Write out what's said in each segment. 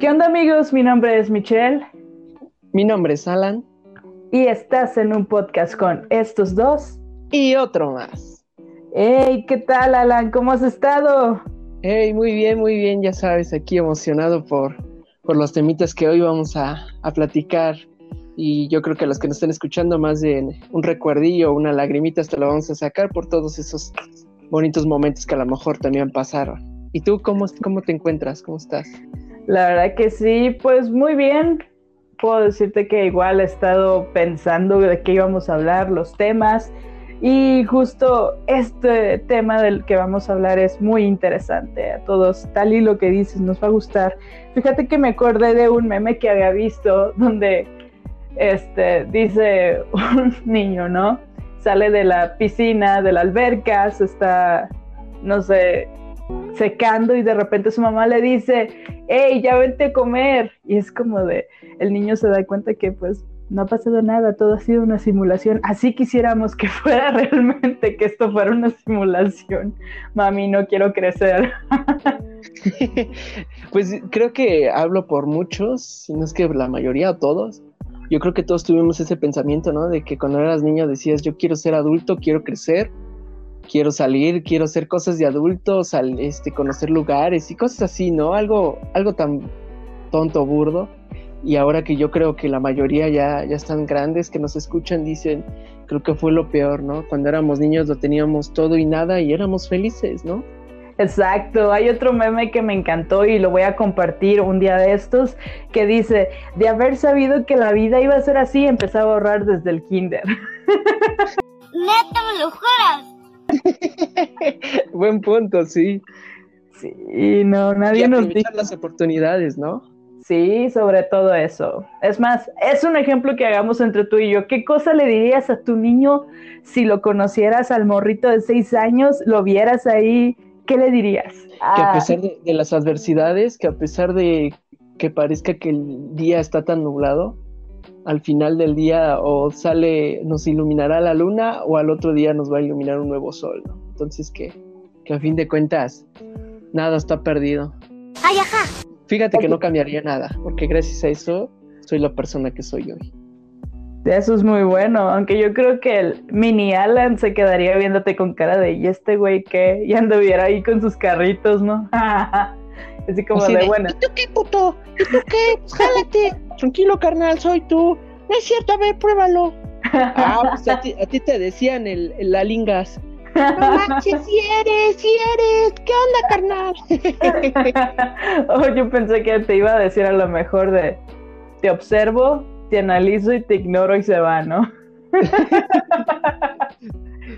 ¿Qué onda amigos? Mi nombre es Michelle. Mi nombre es Alan. Y estás en un podcast con estos dos. Y otro más. Hey, ¿qué tal Alan? ¿Cómo has estado? Hey, muy bien, muy bien, ya sabes, aquí emocionado por, por los temitas que hoy vamos a, a platicar. Y yo creo que a los que nos están escuchando más de un recuerdillo, una lagrimita, hasta lo vamos a sacar por todos esos bonitos momentos que a lo mejor también pasaron. ¿Y tú cómo, cómo te encuentras? ¿Cómo estás? La verdad que sí, pues muy bien. Puedo decirte que igual he estado pensando de qué íbamos a hablar, los temas. Y justo este tema del que vamos a hablar es muy interesante a todos. Tal y lo que dices, nos va a gustar. Fíjate que me acordé de un meme que había visto donde este, dice un niño, ¿no? Sale de la piscina, de la alberca, se está, no sé, secando y de repente su mamá le dice, hey, ya vente a comer. Y es como de, el niño se da cuenta que pues no ha pasado nada, todo ha sido una simulación. Así quisiéramos que fuera realmente, que esto fuera una simulación. Mami, no quiero crecer. pues creo que hablo por muchos, si no es que la mayoría todos. Yo creo que todos tuvimos ese pensamiento, ¿no? De que cuando eras niño decías, yo quiero ser adulto, quiero crecer, quiero salir, quiero hacer cosas de adultos, este, conocer lugares y cosas así, ¿no? Algo, algo tan tonto, burdo. Y ahora que yo creo que la mayoría ya, ya están grandes, que nos escuchan, dicen, creo que fue lo peor, ¿no? Cuando éramos niños lo teníamos todo y nada y éramos felices, ¿no? Exacto, hay otro meme que me encantó y lo voy a compartir un día de estos que dice, de haber sabido que la vida iba a ser así, empezaba a ahorrar desde el kinder. Neta, me lo juras. Buen punto, sí. Sí, no, nadie nos dice las oportunidades, ¿no? Sí, sobre todo eso. Es más, es un ejemplo que hagamos entre tú y yo. ¿Qué cosa le dirías a tu niño si lo conocieras al morrito de seis años, lo vieras ahí? ¿Qué le dirías? Que a ah. pesar de, de las adversidades, que a pesar de que parezca que el día está tan nublado, al final del día o sale, nos iluminará la luna o al otro día nos va a iluminar un nuevo sol, ¿no? Entonces que, que a fin de cuentas nada está perdido. Ay, ajá. Fíjate que no cambiaría nada, porque gracias a eso soy la persona que soy hoy. Eso es muy bueno, aunque yo creo que el mini Alan se quedaría viéndote con cara de, ¿y este güey qué? Y anduviera ahí con sus carritos, ¿no? Así como de, buena. ¿Y tú qué, puto? ¿Y tú qué? Pues jálate. Tranquilo, carnal, soy tú. No es cierto, a ver, pruébalo. ah, pues a ti, te decían el, el la lingas. No manches, si eres, si eres. ¿Qué onda, carnal? oh, yo pensé que te iba a decir a lo mejor de te observo, te analizo y te ignoro y se va, ¿no?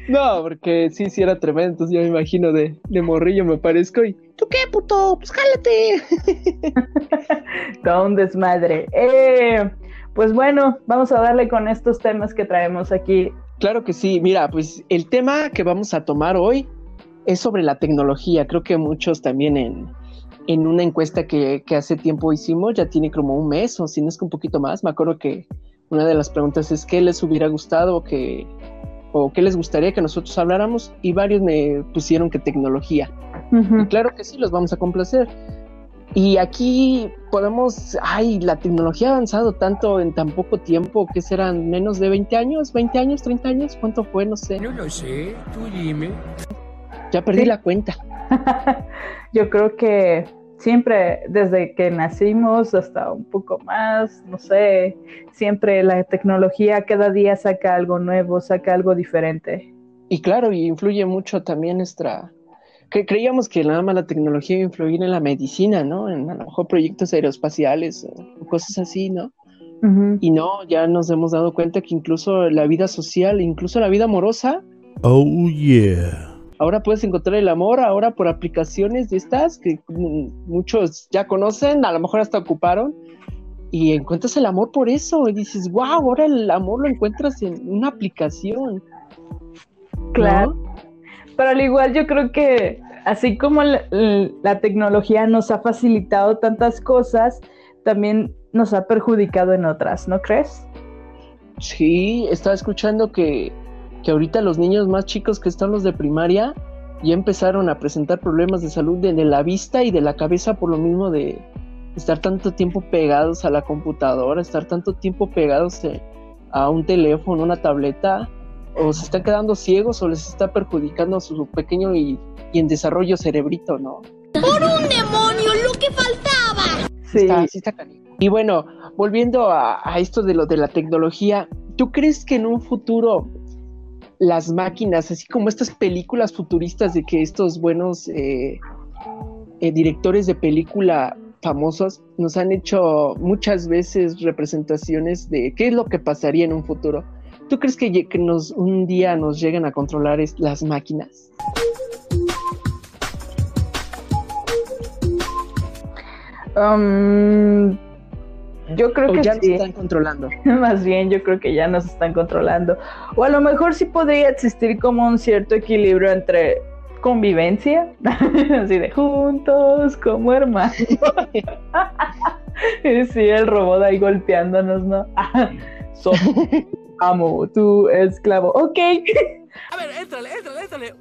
No, porque sí, sí era tremendo, entonces yo me imagino de, de morrillo me parezco y ¿tú qué, puto? Pues jálate. Todo un desmadre. Eh, pues bueno, vamos a darle con estos temas que traemos aquí. Claro que sí, mira, pues el tema que vamos a tomar hoy es sobre la tecnología. Creo que muchos también en, en una encuesta que, que hace tiempo hicimos, ya tiene como un mes o si no es que un poquito más, me acuerdo que una de las preguntas es qué les hubiera gustado que o qué les gustaría que nosotros habláramos y varios me pusieron que tecnología. Y claro que sí, los vamos a complacer. Y aquí podemos, ay, la tecnología ha avanzado tanto en tan poco tiempo, que serán menos de 20 años, 20 años, 30 años, ¿cuánto fue? No sé. No lo sé, tú dime. Ya perdí la cuenta. Yo creo que siempre desde que nacimos hasta un poco más, no sé, siempre la tecnología cada día saca algo nuevo, saca algo diferente. Y claro, y influye mucho también nuestra... Que creíamos que nada más la tecnología iba a influir en la medicina, ¿no? En a lo mejor proyectos aeroespaciales o cosas así, ¿no? Y no, ya nos hemos dado cuenta que incluso la vida social, incluso la vida amorosa. Oh, yeah Ahora puedes encontrar el amor, ahora por aplicaciones de estas que muchos ya conocen, a lo mejor hasta ocuparon, y encuentras el amor por eso, y dices, wow, ahora el amor lo encuentras en una aplicación. Claro. Pero al igual yo creo que así como la, tecnología nos ha facilitado tantas cosas, también nos ha perjudicado en otras, ¿no crees? Sí, estaba escuchando que que ahorita los niños más chicos que están los de primaria ya empezaron a presentar problemas de salud de, la vista y de la cabeza por lo mismo de, estar tanto tiempo pegados a la computadora, estar tanto tiempo pegados eh, a un teléfono, una tableta, o se están quedando ciegos o les está perjudicando su pequeño y, y en desarrollo cerebrito, ¿no? ¡Por un demonio, lo que faltaba! Sí, Está, sí está. Y bueno, volviendo a, a esto de lo de la tecnología, ¿tú crees que en un futuro las máquinas, así como estas películas futuristas de que estos buenos eh, eh, directores de película famosos nos han hecho muchas veces representaciones de qué es lo que pasaría en un futuro? ¿Tú crees que, que nos, un día nos lleguen a controlar las máquinas? Um, yo creo ¿O que ya nos están controlando? Más bien, yo creo que ya nos están controlando. O a lo mejor sí podría existir como un cierto equilibrio entre convivencia, así de juntos como hermanos. Y sí, el robot ahí golpeándonos, ¿no? Soy amo, tú esclavo. Ok. A ver, éntrale, éntrale, éntrale.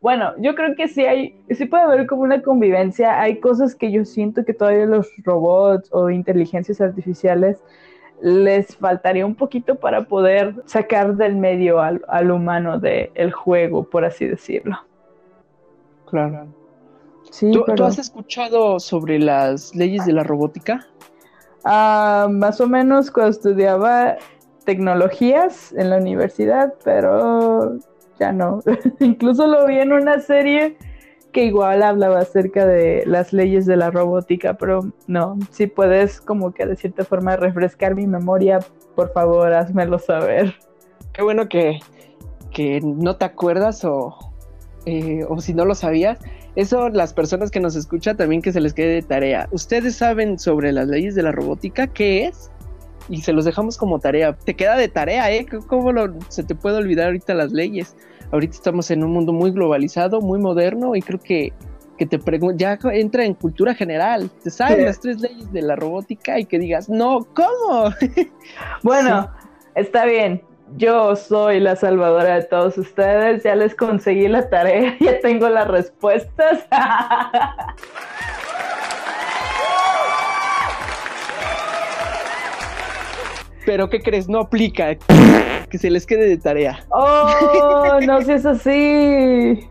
Bueno, yo creo que sí hay, sí puede haber como una convivencia. Hay cosas que yo siento que todavía los robots o inteligencias artificiales les faltaría un poquito para poder sacar del medio al, al humano del juego, por así decirlo. Claro. Sí, ¿Tú, has escuchado sobre las leyes de la robótica? ah, más o menos cuando estudiaba tecnologías en la universidad, pero ya no. Incluso lo vi en una serie que igual hablaba acerca de las leyes de la robótica, pero no, si puedes como que de cierta forma refrescar mi memoria, por favor, házmelo saber. Qué bueno que, que no te acuerdas o, eh, o si no lo sabías. Eso las personas que nos escuchan también que se les quede de tarea. ¿Ustedes saben sobre las leyes de la robótica? ¿Qué es? Y se los dejamos como tarea. Te queda de tarea, ¿eh? ¿Cómo lo- se te puede olvidar ahorita las leyes? Ahorita estamos en un mundo muy globalizado, muy moderno y creo que, que te ya entra en cultura general. Te saben Sí. las tres leyes de la robótica y que digas, no, ¿cómo? Bueno, está bien. Yo soy la salvadora de todos ustedes. Ya les conseguí la tarea, ya tengo las respuestas. Pero ¿qué crees? No aplica. Que se les quede de tarea. oh, no si es así.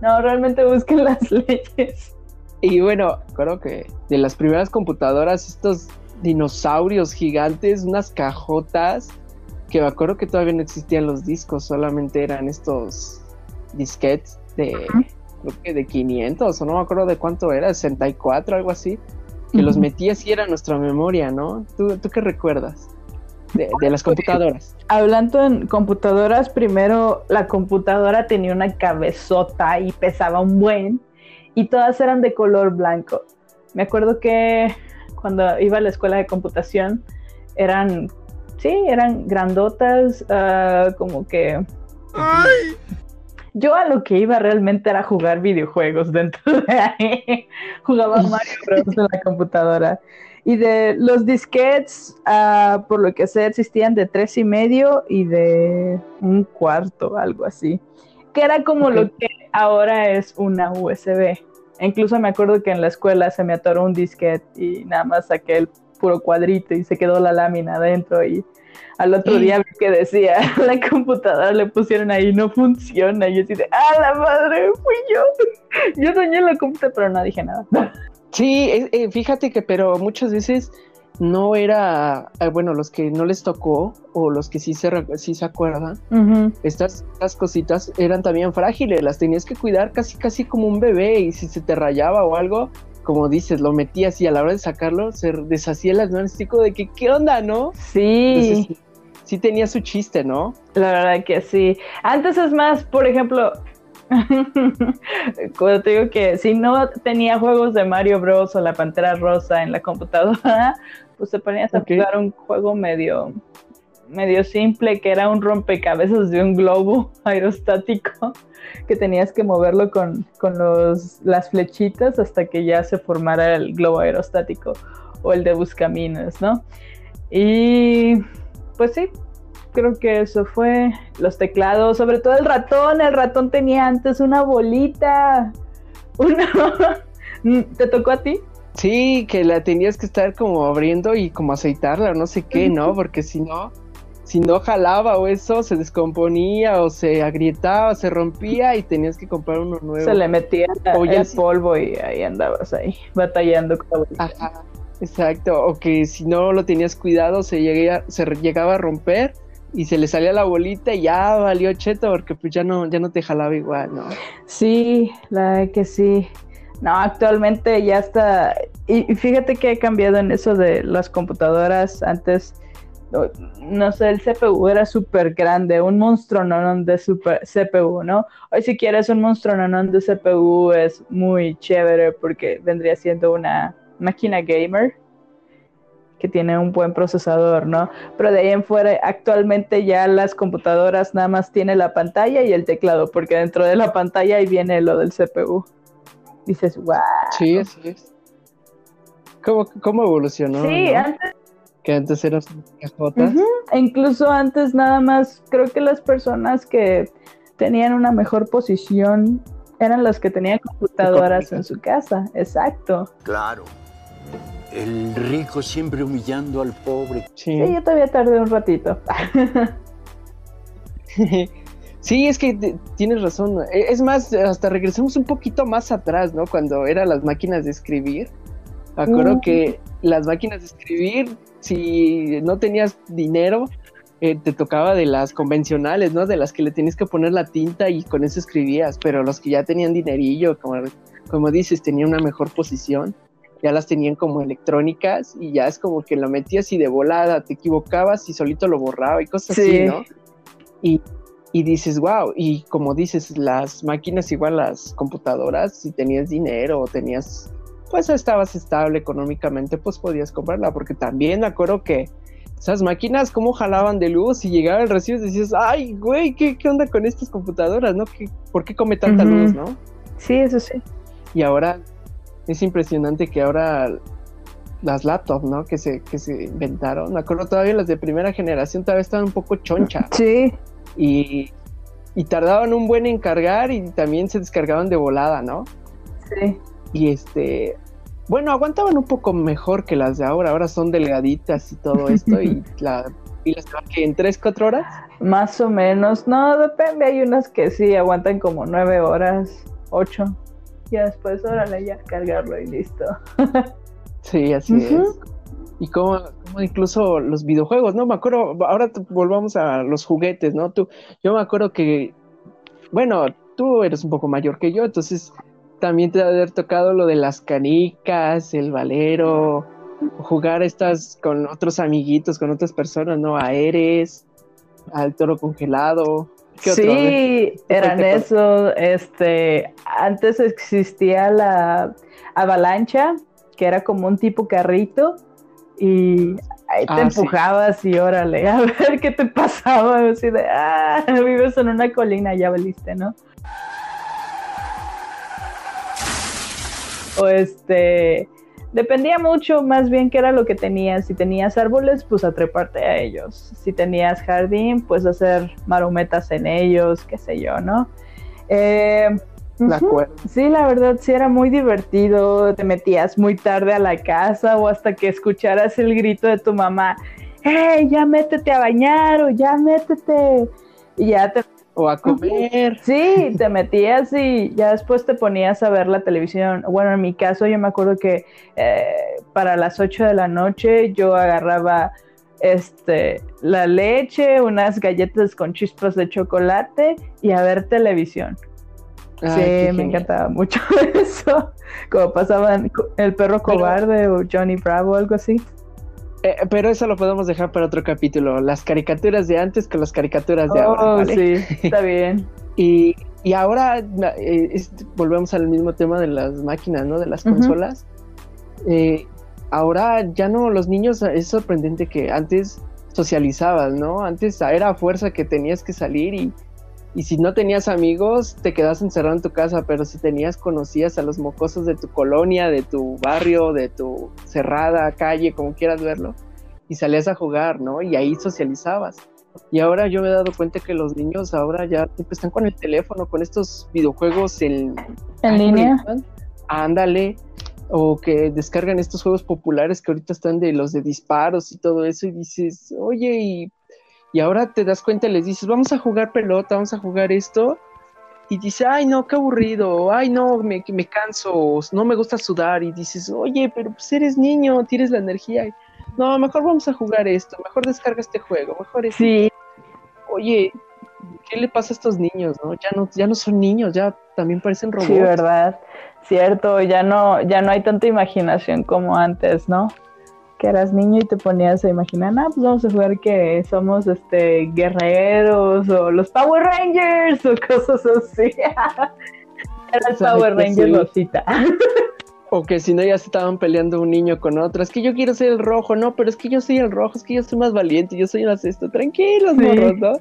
No, realmente busquen las leyes. Y bueno, creo que de las primeras computadoras, estos dinosaurios gigantes, unas cajotas, que me acuerdo que todavía no existían los discos, solamente eran estos disquetes de, creo que de 500, o no me acuerdo de cuánto era, 64, algo así, que los metías y era nuestra memoria, ¿no? ¿Tú, tú qué recuerdas de, de las computadoras? Hablando en computadoras, primero la computadora tenía una cabezota y pesaba un buen, y todas eran de color blanco. Me acuerdo que cuando iba a la escuela de computación eran, sí, eran grandotas, ah, como que... Yo a lo que iba realmente era jugar videojuegos dentro de ahí. Jugaba Mario Bros. en la computadora. Y de los disquets, ah, por lo que sé, existían de tres y medio y de un cuarto, algo así. Que era como lo que ahora es una USB. E incluso me acuerdo que en la escuela se me atoró un disquete y nada más saqué el puro cuadrito y se quedó la lámina adentro y al otro día vi que decía la computadora le pusieron ahí no funciona y yo así de ah la madre fui yo yo dañé la computadora pero no dije nada Sí, eh, eh, fíjate que, pero muchas veces no era, eh, bueno, los que no les tocó o los que sí se, sí se acuerdan, estas, estas cositas eran también frágiles, las tenías que cuidar casi, casi como un bebé y si se te rayaba o algo, como dices, lo metías y a la hora de sacarlo se deshacía el diagnóstico de que, ¿qué onda, no? sí Entonces, sí, sí tenía su chiste, ¿no? La verdad que sí. Antes es más, por ejemplo, cuando te digo que si no tenía juegos de Mario Bros. o la Pantera Rosa en la computadora, pues te ponías a jugar un juego medio, medio simple que era un rompecabezas de un globo aerostático que tenías que moverlo con, con los, las flechitas hasta que ya se formara el globo aerostático o el de Buscaminos, ¿no? Y pues sí, creo que eso fue los teclados, sobre todo el ratón. El ratón tenía antes una bolita. Una... ¿Te tocó a ti? Sí, que la tenías que estar como abriendo y como aceitarla o no sé qué, ¿no? Porque si no, si no jalaba o eso, se descomponía o se agrietaba o se rompía y tenías que comprar uno nuevo. Se le metía O el sí. polvo y ahí andabas ahí, batallando con la bolita. Ajá, exacto. O que si no lo tenías cuidado, se, llegué- se llegaba a romper y se le salía la bolita y ya valió cheto porque pues ya no, ya no te jalaba igual, ¿no? Sí, la verdad que sí. No, actualmente ya está. Y fíjate que ha cambiado en eso de las computadoras. Antes, no, no sé, el CPU era súper grande, un monstruo no de super CPU, ¿no? Hoy si quieres un monstruo no de CPU es muy chévere porque vendría siendo una máquina gamer que tiene un buen procesador, ¿no? Pero de ahí en fuera, actualmente ya las computadoras nada más tiene la pantalla y el teclado, porque dentro de la pantalla ahí viene lo del CPU. Dices, wow. Sí, así es. ¿Cómo, cómo evolucionó? sí, no? antes, Que antes eran cajotas. e incluso antes nada más, creo que las personas que tenían una mejor posición eran las que tenían computadoras en su casa, exacto. Claro. El rico siempre humillando al pobre. Sí. Sí, yo todavía tardé un ratito. Sí, es que tienes razón. E- Es más, hasta regresamos un poquito más atrás, ¿no? Cuando eran las máquinas de escribir. Me acuerdo Mm. que las máquinas de escribir, si no tenías dinero, eh, te tocaba de las convencionales, ¿no? De las que le tienes que poner la tinta y con eso escribías. Pero los que ya tenían dinerillo, como, como dices, tenían una mejor posición. Ya las tenían como electrónicas y ya es como que la metías y de volada te equivocabas y solito lo borraba y cosas Sí. así, ¿no? Y, y dices, wow, y como dices, las máquinas igual las computadoras, si tenías dinero o tenías, pues estabas estable económicamente, pues podías comprarla, porque también me acuerdo que esas máquinas, cómo jalaban de luz y llegaba el recibo y decías, ay, güey, ¿qué, qué onda con estas computadoras, no? ¿Qué, ¿Por qué come tanta Ujú. luz, no? sí, eso sí. Y ahora es impresionante que ahora las laptops, ¿no? Que se, que se inventaron, me acuerdo todavía las de primera generación todavía estaban un poco chonchas Sí, y, y tardaban un buen en cargar y también se descargaban de volada, ¿no? sí. Y este, bueno, aguantaban un poco mejor que las de ahora, ahora son delgaditas y todo esto y la se va que en 3, 4 horas. Más o menos, no, depende, hay unas que sí aguantan como nueve horas, ocho. Ya después, órale, ya cargarlo y listo. Sí, así es. Y como, como incluso los videojuegos, ¿no? Me acuerdo, ahora volvamos a los juguetes, ¿no? Tú, yo me acuerdo que, bueno, tú eres un poco mayor que yo, entonces también te haber tocado lo de las canicas, el valero, jugar estas con otros amiguitos, con otras personas, ¿no? A Eres, al toro congelado. Sí, eran eso. Este, antes existía la avalancha, que era como un tipo carrito, y ahí te Ah, sí. empujabas y órale, a ver qué te pasaba. Así de, ah, vives en una colina, ya valiste, ¿no? O este, dependía mucho más bien qué era lo que tenías. Si tenías árboles, pues a treparte a ellos. Si tenías jardín, pues hacer marometas en ellos, qué sé yo, ¿no? Eh, acuerdo. Sí, la verdad sí era muy divertido. Te metías muy tarde a la casa o hasta que escucharas el grito de tu mamá, ¡Hey, ya métete a bañar o ya métete! Y ya te O a comer. Sí, te metías y ya después te ponías a ver la televisión. Bueno, en mi caso yo me acuerdo que eh, para las 8 de la noche yo agarraba este la leche, unas galletas con chispas de chocolate y a ver televisión. Ay, sí, me genial. encantaba mucho eso. Como pasaban El perro Pero- cobarde o Johnny Bravo, algo así. Eh, pero eso lo podemos dejar para otro capítulo. Las caricaturas de antes con las caricaturas de ahora. Oh, ¿vale? sí, está bien. Y, y ahora eh, es- volvemos al mismo tema de las máquinas, ¿no? De las consolas. Eh, ahora ya no, los niños, es sorprendente que antes socializabas, ¿no? Antes era a fuerza que tenías que salir y, y si no tenías amigos, te quedas encerrado en tu casa, pero si tenías, conocías a los mocosos de tu colonia, de tu barrio, de tu cerrada calle, como quieras verlo, y salías a jugar, ¿no? Y ahí socializabas. Y ahora yo me he dado cuenta que los niños ahora ya siempre están con el teléfono, con estos videojuegos en, En Ay, ¿cómo le línea. Ándale. o que descargan estos juegos populares que ahorita están de los de disparos y todo eso y dices, oye, y, y ahora te das cuenta y les dices, vamos a jugar pelota, vamos a jugar esto. Y dice, ay no, qué aburrido, ay no, me, me canso, no me gusta sudar. Y dices, oye, pero pues eres niño, tienes la energía. No, mejor vamos a jugar esto, mejor descarga este juego, mejor es... Sí, Oye, ¿qué le pasa a estos niños, no? Ya no, ya no son niños, ya también parecen robots. sí, verdad. Cierto, ya no, ya no hay tanta imaginación como antes, ¿no? Que eras niño y te ponías a imaginar, ah, pues vamos a jugar que somos este guerreros o los Power Rangers o cosas así. Era el Power Ranger sí. Rosita. O que si no ya se estaban peleando un niño con otro. Es que yo quiero ser el rojo, no, pero es que yo soy el rojo, es que yo soy más valiente, yo soy más esto. Tranquilos, Sí. morros, ¿no?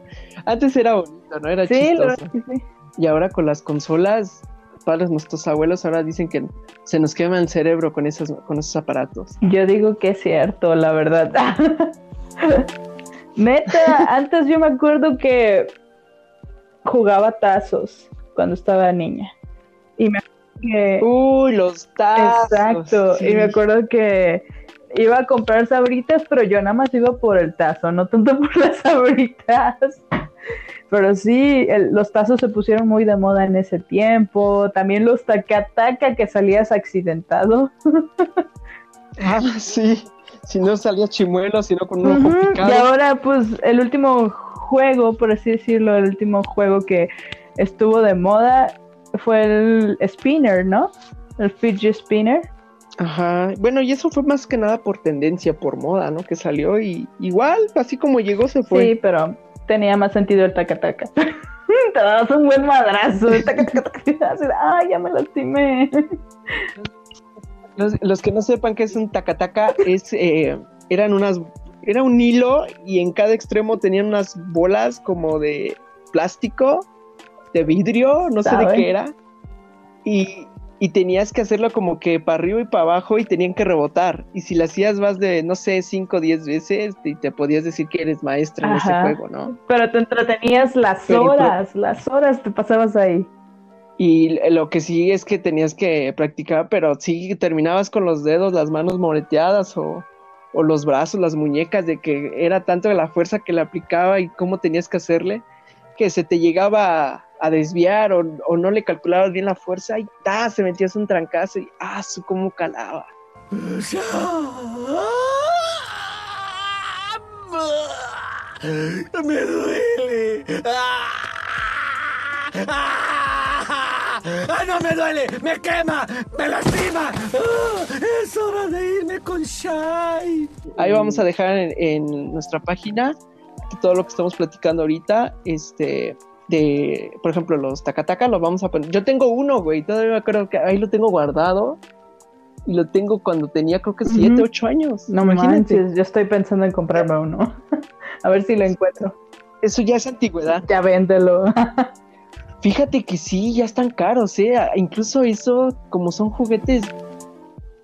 Antes era bonito, ¿no? Era Sí, chistoso. verdad que sí. Y ahora con las consolas, padres, nuestros abuelos ahora dicen que se nos quema el cerebro con esos, con esos aparatos. Yo digo que es cierto, la verdad. Neta, antes yo me acuerdo que jugaba tazos cuando estaba niña. Y me que... Uy, los tazos. Exacto, sí. y me acuerdo que iba a comprar sabritas, pero yo nada más iba por el tazo, no tanto por las sabritas. Pero sí, el- los tazos se pusieron muy de moda en ese tiempo. También los taca-taca que salías accidentado. Ah, sí. Si no salía chimuelo, sino con un ojo picado. Y ahora, pues, el último juego, por así decirlo, el último juego que estuvo de moda fue el Spinner, ¿no? El Fidget Spinner. Ajá. Bueno, y eso fue más que nada por tendencia, por moda, ¿no? Que salió y igual, así como llegó, se fue. Sí, pero tenía más sentido el taca-taca. Te dabas un buen madrazo. el taca, taca, taca, Ay, ya me lastimé. Los, los que no sepan qué es un tacataca, es, eh, eran unas, era un hilo y en cada extremo tenían unas bolas como de plástico, de vidrio, no sé de qué era. Y, y tenías que hacerlo como que para arriba y para abajo y tenían que rebotar. Y si lo hacías más de, no sé, 5 o 10 veces, te, te podías decir que eres maestra en ese juego, ¿no? Pero te entretenías las Pero, horas, las horas te pasabas ahí. Y lo que sí es que tenías que practicar, pero sí terminabas con los dedos, las manos moreteadas o, o los brazos, las muñecas, de que era tanto la fuerza que le aplicaba y cómo tenías que hacerle, que se te llegaba a, desviar o, o no le calculabas bien la fuerza y ¡ta! se metías un trancazo y ¡ah! su cómo calaba. Me duele. ¡Ah! ¡Ah! ¡Ah, no me duele! ¡Me quema! ¡Me lastima! ¡Ah! ¡Es hora de irme con Shai! Ahí vamos a dejar en, en nuestra página todo lo que estamos platicando ahorita, este, de, por ejemplo, los tacataca, los vamos a poner. Yo tengo uno, güey, todavía me acuerdo que ahí lo tengo guardado y lo tengo cuando tenía creo que 7, Ujú. 8 años. No imagínate. manches, yo estoy pensando en comprarme uno. A ver si lo encuentro. Eso ya es antigüedad. Ya véndelo. Fíjate que sí, ya están caros, ¿eh? Incluso eso, como son juguetes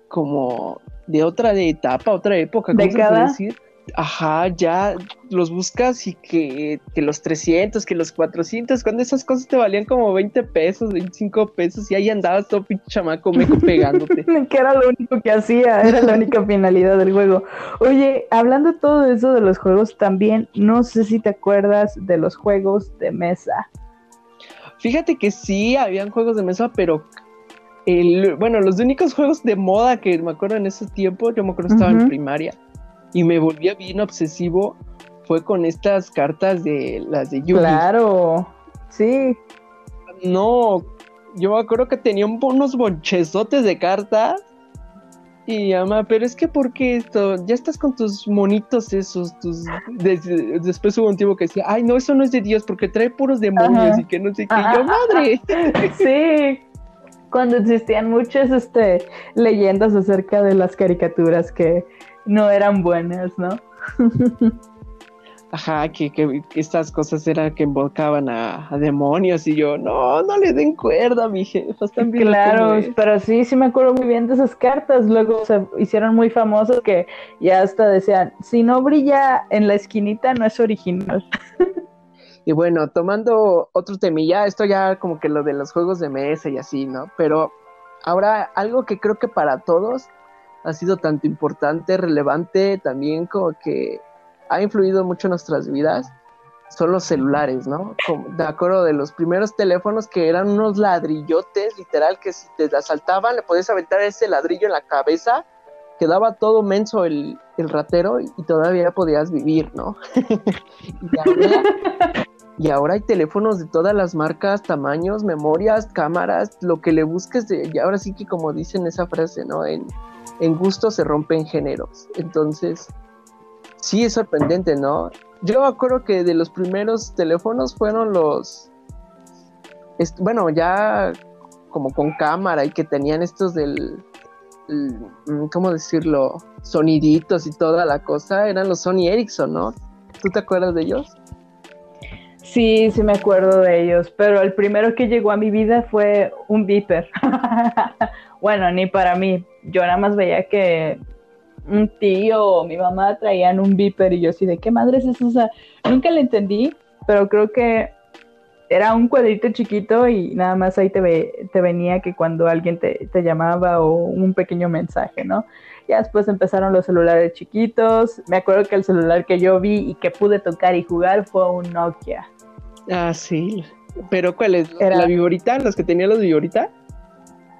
como de otra de etapa, otra época, ¿cómo se puede decir? Ajá, ya los buscas y que, que los 300, que los 400, cuando esas cosas te valían como 20 pesos, 25 pesos y ahí andabas todo pinche chamaco meco pegándote. que era lo único que hacía, era la única finalidad del juego. Oye, hablando todo eso de los juegos también, no sé si te acuerdas de los juegos de mesa. Fíjate que sí, habían juegos de mesa, pero el, bueno, los únicos juegos de moda que me acuerdo en ese tiempo, yo me acuerdo que estaba en Ujú. primaria y me volvía bien obsesivo, fue con estas cartas de las de Yu-Gi. Claro, sí, No, yo me acuerdo que tenía un- unos bonchezotes de cartas. Y ama, pero es que ¿por qué esto? Ya estás con tus monitos esos, tus... des- después hubo un tipo que decía, ay no, eso no es de Dios porque trae puros demonios Ajá. y que no sé qué. Ajá. yo, madre. sí. Cuando existían muchas este, leyendas acerca de las caricaturas que no eran buenas, ¿no? Ajá, que, que- que estas cosas eran que invocaban a, a demonios y yo, no, no le den cuerda, mi jefa, están bien Claro, pero sí, sí me acuerdo muy bien de esas cartas. Luego se hicieron muy famosas que ya hasta decían, si no brilla en la esquinita no es original. Y bueno, tomando otro temilla, esto ya como que lo de los juegos de mesa y así, ¿no? Pero Ahora, algo que creo que para todos ha sido tanto importante, relevante, también como que ha influido mucho en nuestras vidas, son los celulares, ¿no? Como, de acuerdo de los primeros teléfonos que eran unos ladrillotes, literal, que si te asaltaban le podías aventar ese ladrillo en la cabeza, quedaba todo menso el, el ratero y, todavía podías vivir, ¿no? y, ahora, hay teléfonos de todas las marcas, tamaños, memorias, cámaras, lo que le busques, de, y ahora sí que como dicen esa frase, ¿no? En, en gusto se rompen géneros. Entonces, sí es sorprendente, ¿no? Yo me acuerdo que de los primeros teléfonos fueron los, bueno, ya como con cámara y que tenían estos del, mm, ¿cómo decirlo? Soniditos y toda la cosa, eran los Sony Ericsson, ¿no? ¿Tú te acuerdas de ellos? Sí, sí me acuerdo de ellos, pero el primero que llegó a mi vida fue un Viper. bueno, ni para mí. Yo nada más veía que un tío o mi mamá traían un viper y yo así de qué madre es eso, o sea, nunca le entendí, pero creo que era un cuadrito chiquito y nada más ahí te, te venía que cuando alguien te, te, llamaba o un pequeño mensaje, ¿no? Ya después empezaron los celulares chiquitos, me acuerdo que el celular que yo vi y que pude tocar y jugar fue un Nokia. Ah, sí, pero ¿cuál es? ¿La viborita? ¿Los que tenían los viborita?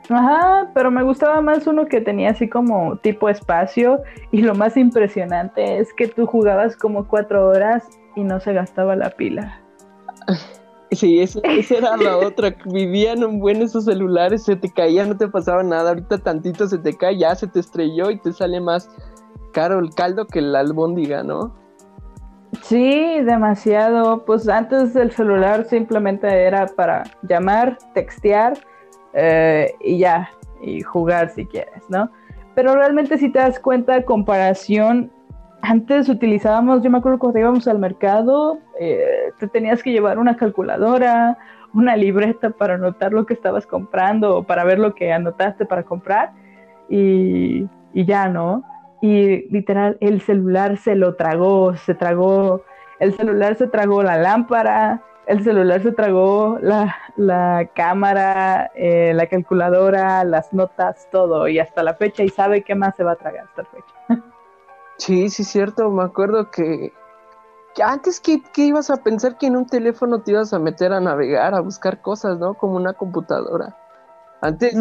Ajá, pero me gustaba más uno que tenía así como tipo espacio y lo más impresionante es que tú jugabas como cuatro horas y no se gastaba la pila. Sí, esa era la otra. Vivían un buen esos celulares, se te caía, no te pasaba nada. Ahorita tantito se te cae, ya se te estrelló y te sale más caro el caldo que la albóndiga, ¿no? Sí, demasiado. Pues antes el celular simplemente era para llamar, textear eh, y ya, y jugar si quieres, ¿no? Pero realmente si te das cuenta, comparación, antes utilizábamos, yo me acuerdo cuando íbamos al mercado, eh, te tenías que llevar una calculadora, una libreta para anotar lo que estabas comprando o para ver lo que anotaste para comprar y, y ya, ¿no? Y literal, el celular se lo tragó, se tragó, el celular se tragó la lámpara, el celular se tragó la, cámara, eh, la calculadora, las notas, todo, y hasta la fecha, y sabe qué más se va a tragar hasta la fecha. Sí, sí, cierto, me acuerdo que, antes que, ibas a pensar que en un teléfono te ibas a meter a navegar, a buscar cosas, ¿no? Como una computadora. Antes,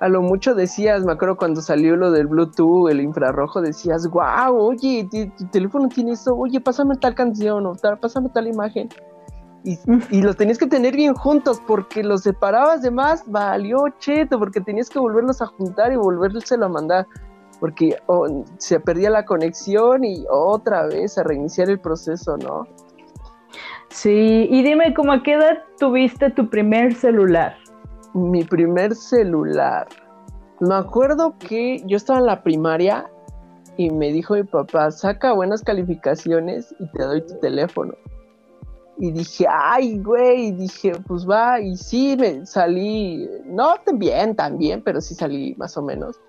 a lo mucho decías, me acuerdo cuando salió lo del Bluetooth, el infrarrojo, decías, wow, oye, tu, teléfono tiene eso, oye, pásame tal canción o pásame tal imagen. Y, los tenías que tener bien juntos porque los separabas de más, valió cheto, porque tenías que volverlos a juntar y volvérselo a mandar, porque se perdía la conexión y otra vez a reiniciar el proceso, ¿no? Sí, y dime, ¿cómo a qué edad tuviste tu primer celular? Mi primer celular. Me acuerdo que yo estaba en la primaria y me dijo mi papá, saca buenas calificaciones y te doy tu teléfono. Y dije, ay, güey, dije, pues va, y sí, me salí, no bien, tan bien, pero sí salí más o menos.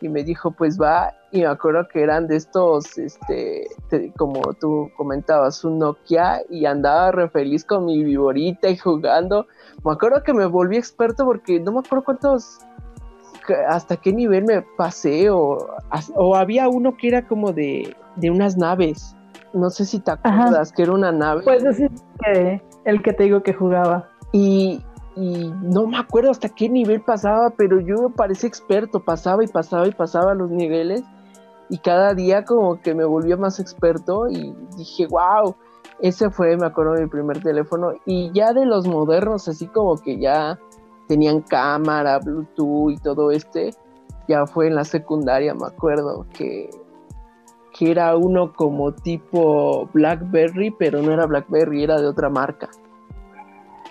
Y me dijo, pues va, y me acuerdo que eran de estos, este, como tú comentabas, un Nokia, y andaba re feliz con mi viborita y jugando. Me acuerdo que me volví experto porque no me acuerdo cuántos, hasta qué nivel me pasé, o, o había uno que era como de, de unas naves no sé si te acuerdas que era una nave. Pues ese que el que te digo que jugaba. Y, y no me acuerdo hasta qué nivel pasaba, pero yo me parecía experto, pasaba y pasaba y pasaba los niveles y cada día como que me volvía más experto y dije, wow, ese fue, me acuerdo, mi primer teléfono y ya de los modernos, así como que ya tenían cámara, Bluetooth y todo este, ya fue en la secundaria, me acuerdo, que que era uno como tipo Blackberry, pero no era Blackberry, era de otra marca.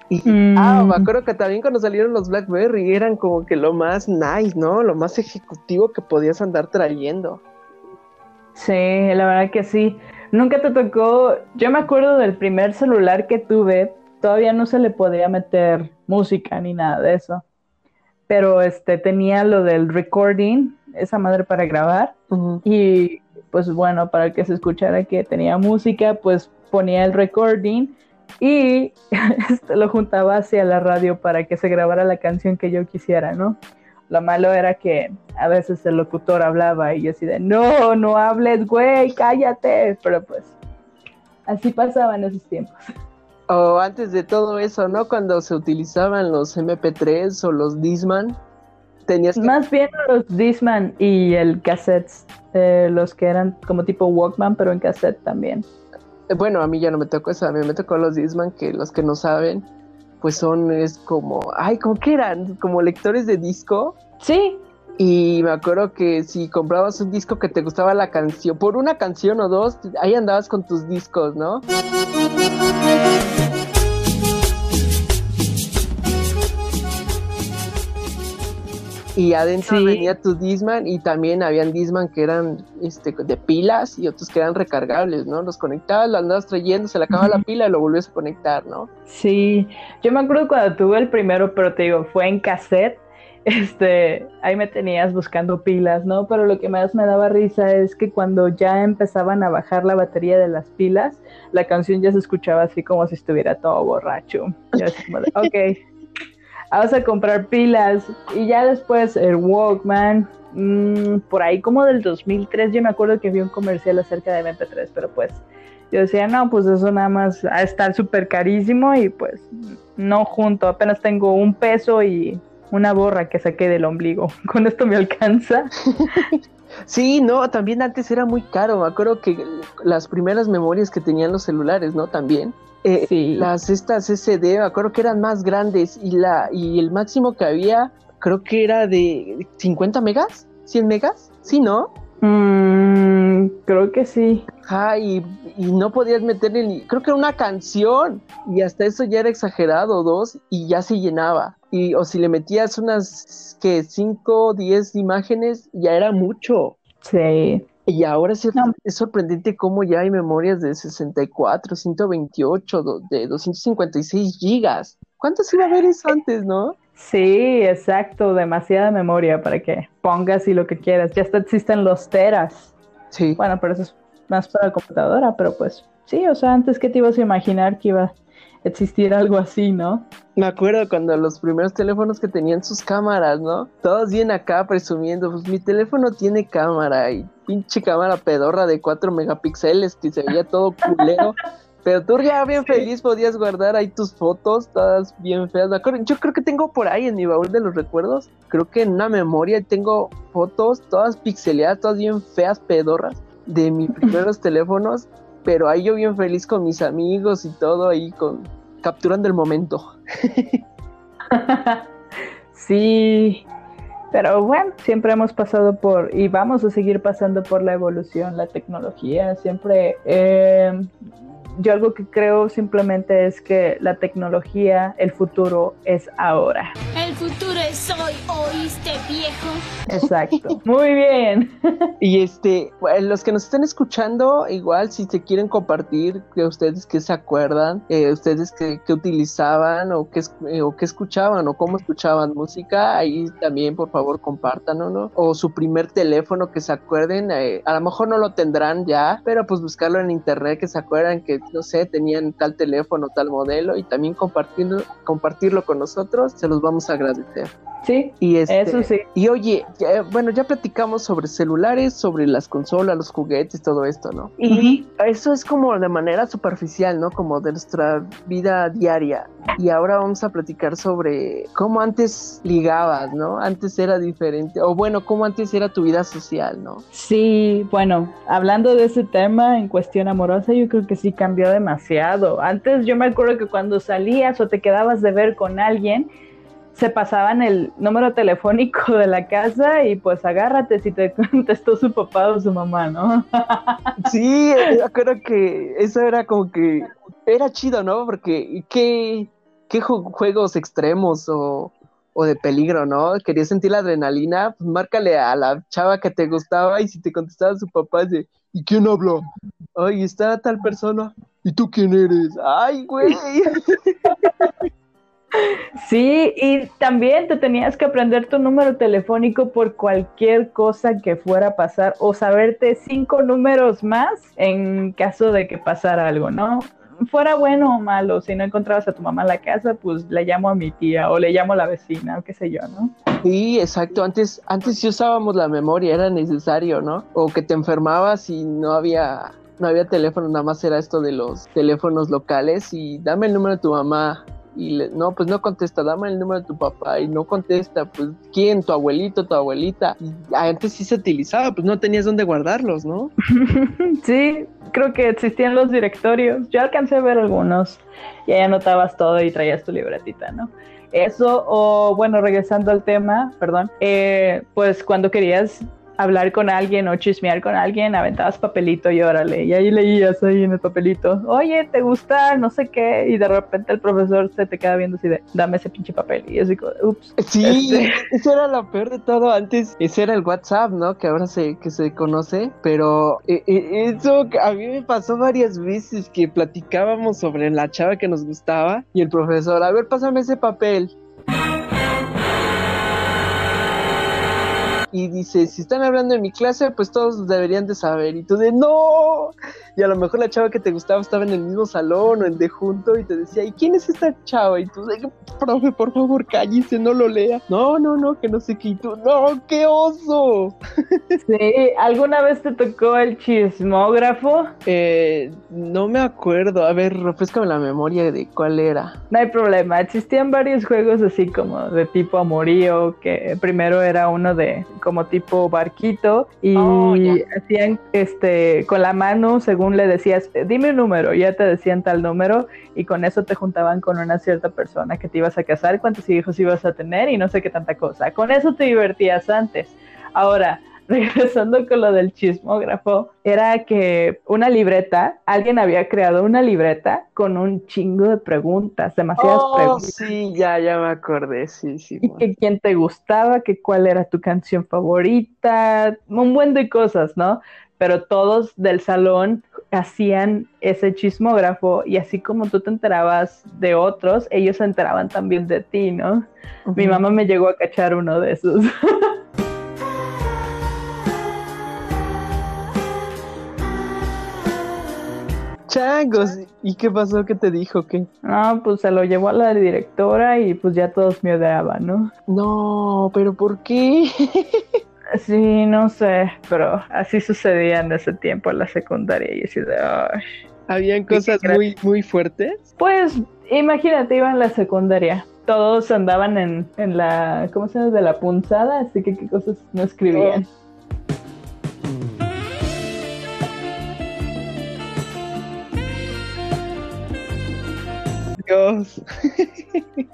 Y mm. ah, me acuerdo que también cuando salieron los Blackberry eran como que lo más nice, ¿no? Lo más ejecutivo que podías andar trayendo. Sí, la verdad que sí. Nunca te tocó. Yo me acuerdo del primer celular que tuve, todavía no se le podía meter música ni nada de eso. Pero este tenía lo del recording, esa madre para grabar. Y pues bueno, para que se escuchara que tenía música, pues ponía el recording y lo juntaba hacia la radio para que se grabara la canción que yo quisiera, ¿no? Lo malo era que a veces el locutor hablaba y yo así de, no, no hables, güey, cállate. Pero pues, así pasaban esos tiempos. O antes de todo eso, ¿no? Cuando se utilizaban los MP3 o los Disman, tenías que... Más bien los Disman y el cassette, eh, los que eran como tipo Walkman, pero en cassette también. Eh, Bueno, a mí ya no me tocó eso, a mí me tocó los Disman, que los que no saben, pues son, es como, ay, ¿cómo que eran? Como lectores de disco. Sí, Y me acuerdo que si comprabas un disco que te gustaba la canción, por una canción o dos, ahí andabas con tus discos, ¿no? Y adentro Sí. venía tu Disman y también habían Disman que eran este, de pilas y otros que eran recargables, ¿no? Los conectabas, lo andabas trayendo, se le acababa la pila y lo volvías a conectar, ¿no? Sí, yo me acuerdo cuando tuve el primero, pero te digo, fue en cassette. Este, ahí me tenías buscando pilas, ¿no? Pero lo que más me daba risa es que cuando ya empezaban a bajar la batería de las pilas, la canción ya se escuchaba así como si estuviera todo borracho. Yo así como de, ok, vamos a comprar pilas. Y ya después el Walkman, mm, por ahí como del 2003, yo me acuerdo que vi un comercial acerca de MP3, pero pues yo decía, no, pues eso nada más a estar súper carísimo y pues no junto, apenas tengo un peso y una borra que saqué del ombligo. Con esto me alcanza. Sí, no, también antes era muy caro. Me acuerdo que las primeras memorias que tenían los celulares, ¿no? También. eh, Sí. Las estas SD, me acuerdo que eran más grandes y la y el máximo que había, creo que era de 50 megas, 100 megas, sí, ¿no? Mm, creo que sí. Ajá, y, y no podías meterle ni, creo que era una canción y hasta eso ya era exagerado, dos, y ya se llenaba. Y o si le metías unas que 5, 10 imágenes, ya era mucho. Sí. Y ahora sí No. es sorprendente cómo ya hay memorias de 64, 128, do- de 256 gigas. ¿Cuántos iba a haber eso antes, no? Sí, exacto. Demasiada memoria para que pongas y lo que quieras. Ya hasta existen los teras. Sí. Bueno, pero eso es más para la computadora, pero pues sí, o sea, antes que te ibas a imaginar que iba a existir algo así, ¿no? Me acuerdo cuando los primeros teléfonos que tenían sus cámaras, ¿no? Todos bien acá presumiendo, pues mi teléfono tiene cámara y pinche cámara pedorra de 4 megapíxeles que se veía todo culero. Pero tú ya bien feliz podías guardar ahí tus fotos, todas bien feas. Yo creo que tengo por ahí en mi baúl de los recuerdos, creo que en una memoria tengo fotos todas pixeleadas, todas bien feas, pedorras, de mis primeros teléfonos. Pero ahí yo bien feliz con mis amigos y todo ahí con capturando el momento. sí, pero bueno, siempre hemos pasado por y vamos a seguir pasando por la evolución, la tecnología. Siempre, eh, yo algo que creo simplemente es que la tecnología, el futuro es ahora. El futuro es hoy, ¿oíste, viejo? Exacto. Muy bien. Y este, bueno, los que nos están escuchando, igual si se quieren compartir, que ustedes que se acuerdan, eh, ustedes que, que utilizaban o que, eh, o que escuchaban o cómo escuchaban música, ahí también por favor compártanlo, ¿no? O su primer teléfono que se acuerden, eh, a lo mejor no lo tendrán ya, pero pues buscarlo en internet, que se acuerdan que, no sé, tenían tal teléfono, tal modelo y también compartirlo, compartirlo con nosotros, se los vamos a agradecer. Sí, Y este, eso sí. y oye, ya- bueno, ya platicamos sobre celulares, sobre las consolas, los juguetes, todo esto, ¿no? Y eso es como de manera superficial, ¿no? Como de nuestra vida diaria. Y ahora vamos a platicar sobre cómo antes ligabas, ¿no? Antes era diferente, o bueno, cómo antes era tu vida social, ¿no? Sí, bueno, hablando de ese tema en cuestión amorosa, yo creo que sí cambió demasiado. Antes yo me acuerdo que cuando salías o te quedabas de ver con alguien, se pasaban el número telefónico de la casa y pues agárrate si te contestó su papá o su mamá, ¿no? Sí, me acuerdo que eso era como que era chido, ¿no? Porque qué, qué ju- juegos extremos o, o de peligro, ¿no? Querías sentir la adrenalina, pues márcale a la chava que te gustaba y si te contestaba su papá ¿y quién habló? Ay, está tal persona. ¿Y tú quién eres? Ay, güey. Sí, y también te tenías que aprender tu número telefónico por cualquier cosa que fuera a pasar o saberte cinco números más en caso de que pasara algo, ¿no? fuera bueno o malo, si no encontrabas a tu mamá en la casa, pues le llamo a mi tía o le llamo a la vecina o qué sé yo, ¿no? Sí, exacto. Antes, antes sí usábamos la memoria, era necesario, ¿no? O que te enfermabas y no había, no había teléfono, nada más era esto de los teléfonos locales y dame el número de tu mamá. Y le- no, pues no contesta, dame el número de tu papá y no contesta, pues quién, tu abuelito, tu abuelita. Antes sí se utilizaba, pues no tenías dónde guardarlos, ¿no? Sí, creo que existían los directorios. Yo alcancé a ver algunos y ahí anotabas todo y traías tu libretita, ¿no? Eso, o bueno, regresando al tema, perdón, eh, pues cuando querías hablar con alguien o chismear con alguien, aventabas papelito y órale, y ahí leías ahí en el papelito, oye, ¿te gusta? No sé qué, y de repente el profesor se te queda viendo así de, dame ese pinche papel, y así como, ups. Sí, Este. eso era lo peor de todo. Antes, ese era el WhatsApp, ¿no? Que ahora se, que se conoce. Pero eh, eh, eso a mí me pasó varias veces que platicábamos sobre la chava que nos gustaba y el profesor, a ver, pásame ese papel. Y dice, si están hablando en mi clase, pues todos deberían de saber. Y tú de, no. Y a lo mejor la chava que te gustaba estaba en el mismo salón o en de junto y te decía, ¿y quién es esta chava? Y tú de, profe, por favor, cállese, no lo lea. No, no, no, que no sé qué. Y tú, no, qué oso. Sí, ¿alguna vez te tocó el chismógrafo? Eh, no me acuerdo. A ver, refrescame la memoria de cuál era. No hay problema, existían varios juegos así como de tipo amorío, que primero era uno de como tipo barquito y Oh, hacían este con la mano según le decías, dime un número, ya te decían tal número y con eso te juntaban con una cierta persona que te ibas a casar, cuántos hijos ibas a tener y no sé qué tanta cosa. Con eso te divertías antes. Ahora, regresando con lo del chismógrafo, era que una libreta, alguien había creado una libreta con un chingo de preguntas, demasiadas Oh, preguntas. sí, ya, ya me acordé. Sí, sí. Y que quién te gustaba, que cuál era tu canción favorita, un buen de cosas, ¿no? Pero todos del salón hacían ese chismógrafo y así como tú te enterabas de otros, ellos se enteraban también de ti, ¿no? Mi Ujú. mamá me llegó a cachar uno de esos. Changos. ¿Y qué pasó? ¿Qué te dijo? ¿Qué? No, pues se lo llevó a la directora y pues ya todos me odiaban, ¿no? No, pero ¿por qué? Sí, no sé, pero así sucedía en ese tiempo en la secundaria y así de, "Ay". Habían cosas muy, muy fuertes. Pues imagínate, iba en la secundaria. Todos andaban en, en la, ¿cómo se llama? De la punzada, así que qué cosas no escribían.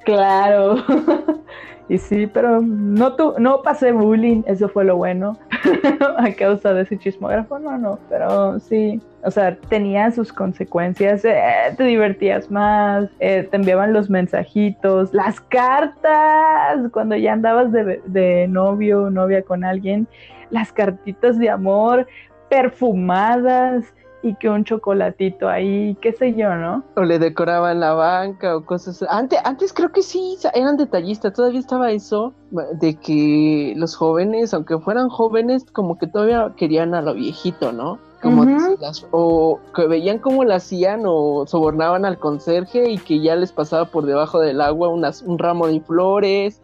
Claro. y sí, pero no, tu, no pasé bullying, eso fue lo bueno. a causa de ese chismógrafo, no, no, pero sí. O sea, tenía sus consecuencias, eh, te divertías más, eh, te enviaban los mensajitos, las cartas, cuando ya andabas de, de novio o novia con alguien, las cartitas de amor perfumadas y que un chocolatito ahí, qué sé yo, ¿no? O le decoraban la banca o cosas. Antes, antes creo que sí, eran detallistas. Todavía estaba eso de que los jóvenes, aunque fueran jóvenes, como que todavía querían a lo viejito, ¿no? Como las- o que veían cómo lo hacían o sobornaban al conserje y que ya les pasaba por debajo del agua unas, un ramo de flores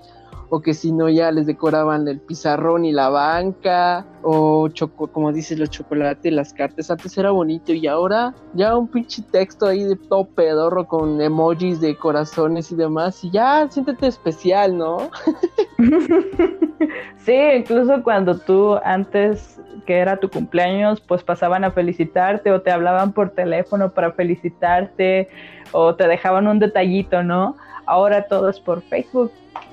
o que si no ya les decoraban el pizarrón y la banca, o como dices, los chocolates, las cartas, antes era bonito y ahora ya un pinche texto ahí de todo pedorro con emojis de corazones y demás, y ya siéntete especial, ¿no? Sí, incluso cuando tú antes que era tu cumpleaños, pues pasaban a felicitarte o te hablaban por teléfono para felicitarte o te dejaban un detallito, ¿no? Ahora todo es por Facebook.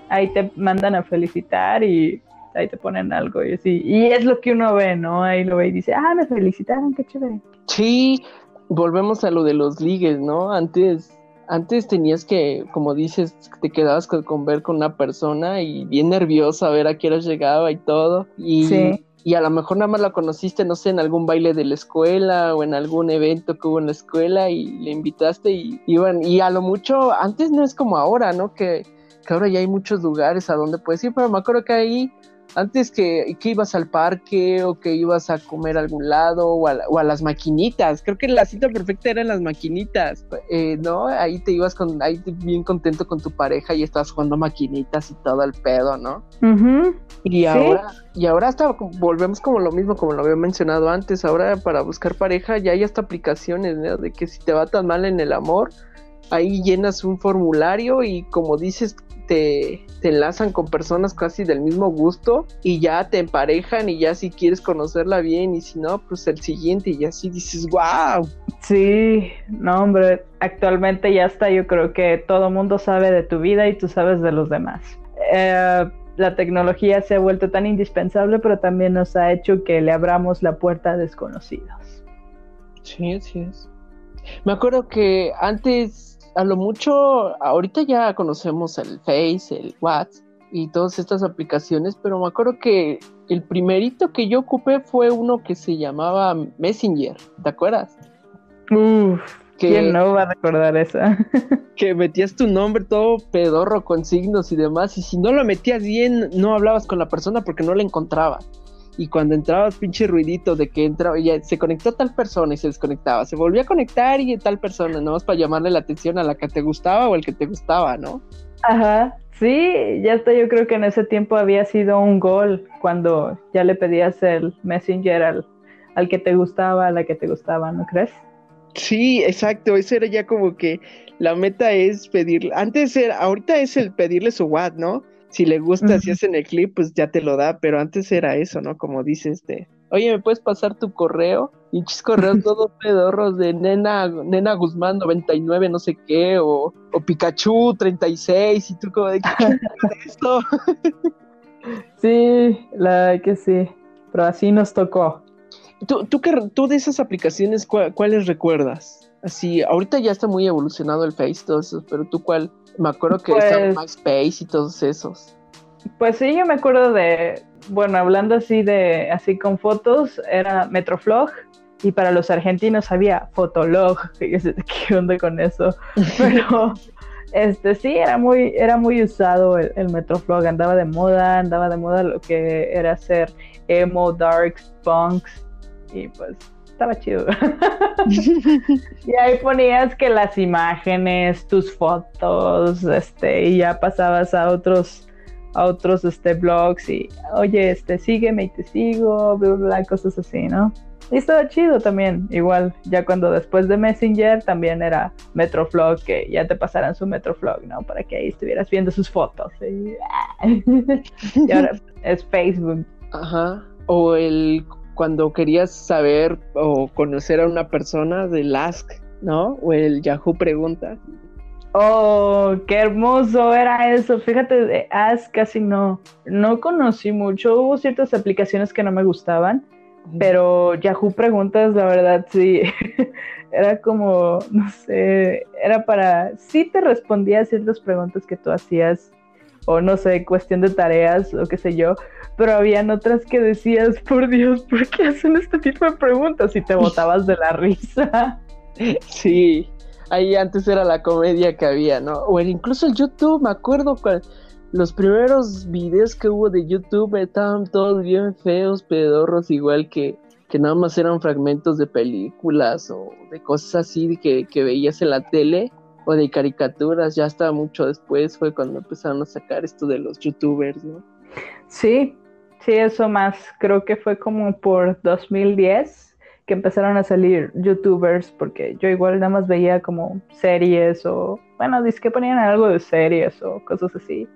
Ahí te mandan a felicitar y ahí te ponen algo y así. Y es lo que uno ve, ¿no? Ahí lo ve y dice, ah, me felicitaron, qué chévere. Sí, volvemos a lo de los ligues, ¿no? Antes, antes tenías que, como dices, te quedabas con, con ver con una persona y bien nervioso a ver a qué hora llegaba y todo. Y, Sí. y a lo mejor nada más la conociste, no sé, en algún baile de la escuela o en algún evento que hubo en la escuela y le invitaste y iban, y a lo mucho, antes no es como ahora, ¿no? Que, que ahora ya hay muchos lugares a donde puedes ir, pero me acuerdo que ahí Antes que, que ibas al parque o que ibas a comer a algún lado o a, o a las maquinitas. Creo que la cita perfecta eran las maquinitas, eh, ¿no? Ahí te ibas con, ahí bien contento con tu pareja y estabas jugando maquinitas y todo el pedo, ¿no? Y Sí. ahora, y ahora hasta volvemos como lo mismo, como lo había mencionado antes, ahora para buscar pareja ya hay hasta aplicaciones, ¿no? De que si te va tan mal en el amor, ahí llenas un formulario y como dices, te, te enlazan con personas casi del mismo gusto y ya te emparejan y ya si quieres conocerla bien y si no, pues el siguiente y así dices, wow. Sí, no, hombre, actualmente ya está, yo creo que todo mundo sabe de tu vida y tú sabes de los demás. Eh, la tecnología se ha vuelto tan indispensable, pero también nos ha hecho que le abramos la puerta a desconocidos. Sí, así es. Me acuerdo que antes, a lo mucho, ahorita ya conocemos el Face, el WhatsApp y todas estas aplicaciones, pero me acuerdo que el primerito que yo ocupé fue uno que se llamaba Messenger, ¿te acuerdas? Uf, Que, ¿quién no va a recordar eso? que metías tu nombre todo pedorro con signos y demás, y si no lo metías bien, no hablabas con la persona porque no la encontrabas. Y cuando entrabas, pinche ruidito de que entraba, ya se conectó tal persona y se desconectaba, se volvía a conectar y tal persona, nomás para llamarle la atención a la que te gustaba o el que te gustaba, ¿no? Ajá, sí, ya está, yo creo que en ese tiempo había sido un gol cuando ya le pedías el messenger al, al que te gustaba, a la que te gustaba, ¿no crees? Sí, exacto, eso era ya como que la meta es pedirle, antes era, ahorita es el pedirle su WhatsApp, ¿no? Si le gusta, si hacen el clip, pues ya te lo da, pero antes era eso, ¿no? Como dice este, oye, ¿me puedes pasar tu correo? Pinches correos todos pedorros de nena, nena Guzmán 99, no sé qué, o, o Pikachu 36, y tú como de, ¿qué es esto? Sí, la que sí, pero así nos tocó. ¿Tú, tú, qué, tú de esas aplicaciones, ¿cuál- ¿cuáles recuerdas? Así, ahorita ya está muy evolucionado el Face, todos esos, pero tú cuál? Me acuerdo que estaba Pues- MySpace y todos esos. Pues sí, yo me acuerdo de, bueno, hablando así de, así con fotos, era Metroflog y para los argentinos había Fotolog. Y yo sé, ¿Qué onda con eso? Pero, este, sí, era muy, era muy usado el, el Metroflog, andaba de moda, andaba de moda lo que era hacer emo, darks, punks y pues estaba chido. y ahí ponías que las imágenes, tus fotos, este, y ya pasabas a otros a otros este blogs y oye, este sígueme y te sigo, bla, bla, cosas así, ¿no? Y estaba chido también, igual, ya cuando después de Messenger también era Metroflog, que ya te pasaran su Metroflog, ¿no? Para que ahí estuvieras viendo sus fotos. Y, y ahora es Facebook. Ajá. O el cuando querías saber o conocer a una persona del Ask, ¿no? O el Yahoo Pregunta. Oh, qué hermoso era eso. Fíjate, de Ask casi no, no conocí mucho. Hubo ciertas aplicaciones que no me gustaban, pero Yahoo Preguntas, la verdad, sí. Era como, no sé, era para, sí te respondía a ciertas preguntas que tú hacías, o no sé, cuestión de tareas, o qué sé yo, pero habían otras que decías, por Dios, ¿por qué hacen este tipo de preguntas? Y te botabas de la risa. Sí, ahí antes era la comedia que había, ¿no? O el- incluso el YouTube, me acuerdo cual- los primeros videos que hubo de YouTube estaban todos bien feos, pedorros, igual que, que nada más eran fragmentos de películas o de cosas así que, que veías en la tele o de caricaturas, ya hasta mucho después fue cuando empezaron a sacar esto de los youtubers, ¿no? Sí, sí, eso más. Creo que fue como por 2010 que empezaron a salir youtubers, porque yo igual nada más veía como series o, bueno, dice que ponían algo de series o cosas así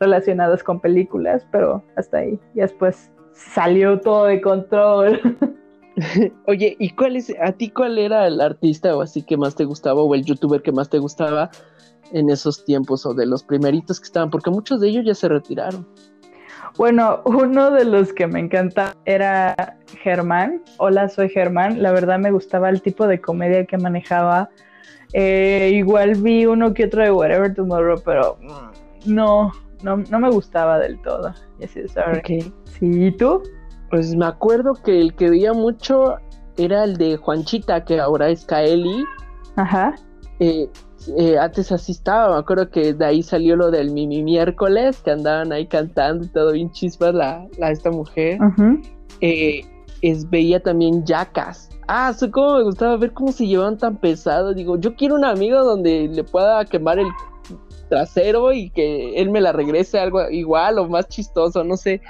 relacionadas con películas, pero hasta ahí. Y después salió todo de control. Oye, ¿y cuál es, a ti cuál era el artista o así que más te gustaba o el youtuber que más te gustaba en esos tiempos o de los primeritos que estaban? Porque muchos de ellos ya se retiraron. Bueno, uno de los que me encanta era Germán. Hola, soy Germán. La verdad me gustaba el tipo de comedia que manejaba. Eh, igual vi uno que otro de Whatever Tomorrow, pero mm, no, no, no me gustaba del todo. Y así, sorry. Sí, ¿y tú? Pues me acuerdo que el que veía mucho era el de Juanchita, que ahora es Kaeli. Ajá. Eh, eh, antes así estaba, me acuerdo que de ahí salió lo del Mimi miércoles, que andaban ahí cantando y todo bien chispas la, la esta mujer. Ujú. Eh, es, veía también Jackas. Ah, eso como me gustaba ver cómo se llevaban tan pesado. Digo, yo quiero un amigo donde le pueda quemar el trasero y que él me la regrese algo igual o más chistoso, no sé.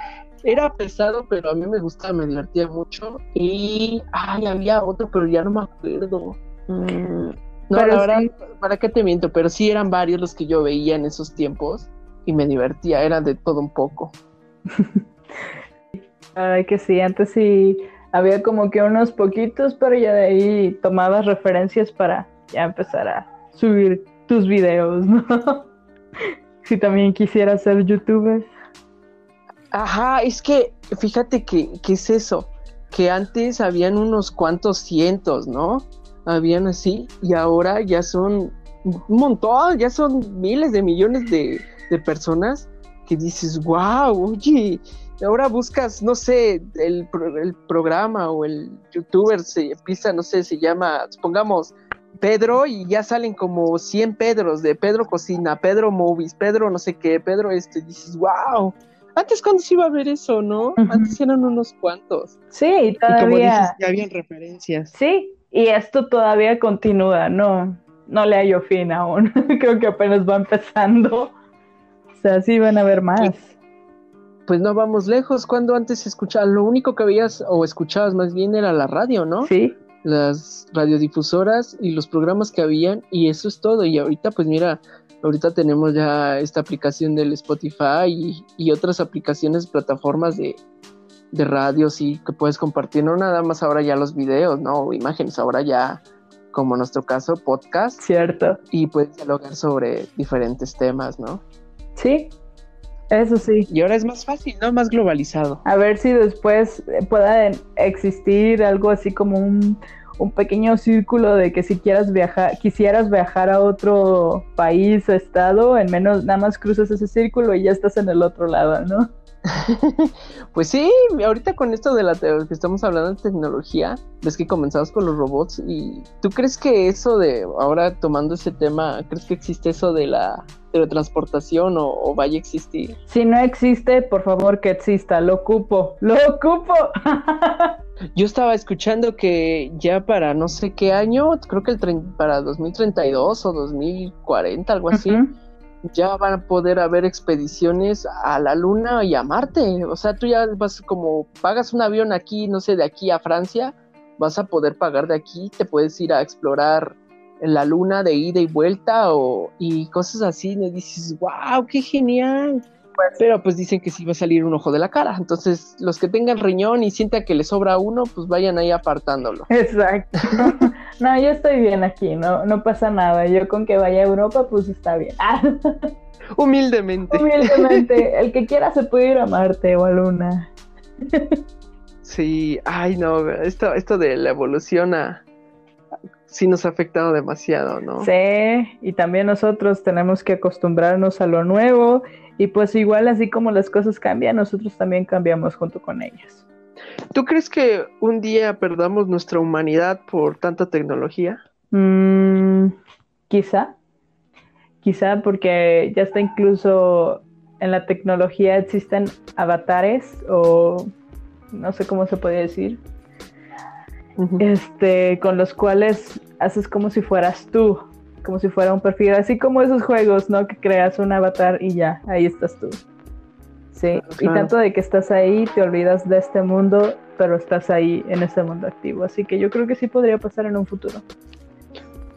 Era pesado, pero a mí me gustaba, me divertía mucho. Y, ay, había otro, pero ya no me acuerdo. Mm, no, Pero la verdad, sí. ¿para qué te miento? Pero sí eran varios los que yo veía en esos tiempos y me divertía, eran de todo un poco. Ay, que sí, antes sí había como que unos poquitos, pero ya de ahí tomabas referencias para ya empezar a subir tus videos, ¿no? si también quisieras ser youtuber. Ajá, es que fíjate que, es eso, que antes habían unos cuantos cientos, ¿no? Habían así, y ahora ya son un montón, ya son miles de millones de, personas que dices, wow, oye, ahora buscas, no sé, el, el programa o el youtuber se empieza, no sé, se llama, supongamos, Pedro y ya salen como 100 Pedros de Pedro Cocina, Pedro Movies, Pedro no sé qué, Pedro esto, y dices, wow. Antes cuando se iba a ver eso, ¿no? Antes eran unos cuantos. Sí, y Y como todavía. dices, ya habían referencias. Sí, y esto todavía continúa, no, no le hallo fin aún. Creo que apenas va empezando. O sea, sí van a haber más. Pues no vamos lejos. Cuando antes escuchabas, lo único que veías o escuchabas más bien era la radio, ¿no? Sí, Las radiodifusoras y los programas que habían, y eso es todo. Y ahorita, pues mira, ahorita tenemos ya esta aplicación del Spotify y, y otras aplicaciones, plataformas de, de radios y que puedes compartir, no nada más ahora ya los videos, ¿no? O imágenes, ahora ya, como en nuestro caso, podcast, cierto. y puedes dialogar sobre diferentes temas, ¿no? Sí, eso sí. Y ahora es más fácil, ¿no? Más globalizado. A ver si después pueda existir algo así como un, un pequeño círculo de que si quieras viajar, quisieras viajar a otro país o estado, en menos nada más cruzas ese círculo y ya estás en el otro lado, ¿no? Pues sí, ahorita con esto de la que estamos hablando de tecnología, ves que comenzamos con los robots y ¿tú crees que eso de ahora tomando ese tema, crees que existe eso de la teletransportación o, o vaya a existir? Si no existe, por favor que exista, lo ocupo, lo ocupo. Yo estaba escuchando que ya para no sé qué año, creo que el para 2032 o 2040, algo así, ya van a poder haber expediciones a la Luna y a Marte. O sea, tú ya vas como pagas un avión aquí, no sé, de aquí a Francia, vas a poder pagar de aquí, te puedes ir a explorar la Luna de ida y vuelta o y cosas así. Y dices, wow, qué genial. Pero pues dicen que sí va a salir un ojo de la cara. Entonces, los que tengan riñón y sientan que les sobra uno, pues vayan ahí apartándolo. Exacto. No, yo estoy bien aquí, no, no pasa nada. Yo con que vaya a Europa, pues está bien. Humildemente. humildemente, el que quiera se puede ir a Marte o a Luna. Sí, ay no, esto, esto de la evolución a, sí nos ha afectado demasiado, ¿no? Sí, y también nosotros tenemos que acostumbrarnos a lo nuevo y pues igual así como las cosas cambian, nosotros también cambiamos junto con ellas. ¿Tú crees que un día perdamos nuestra humanidad por tanta tecnología? Mm, quizá, quizá porque ya está incluso en la tecnología existen avatares o no sé cómo se puede decir, este, con los cuales haces como si fueras tú, como si fuera un perfil, así como esos juegos, ¿no? Que creas un avatar y ya, ahí estás tú. Sí, y tanto de que estás ahí, te olvidas de este mundo, pero estás ahí en este mundo activo. Así que yo creo que sí podría pasar en un futuro.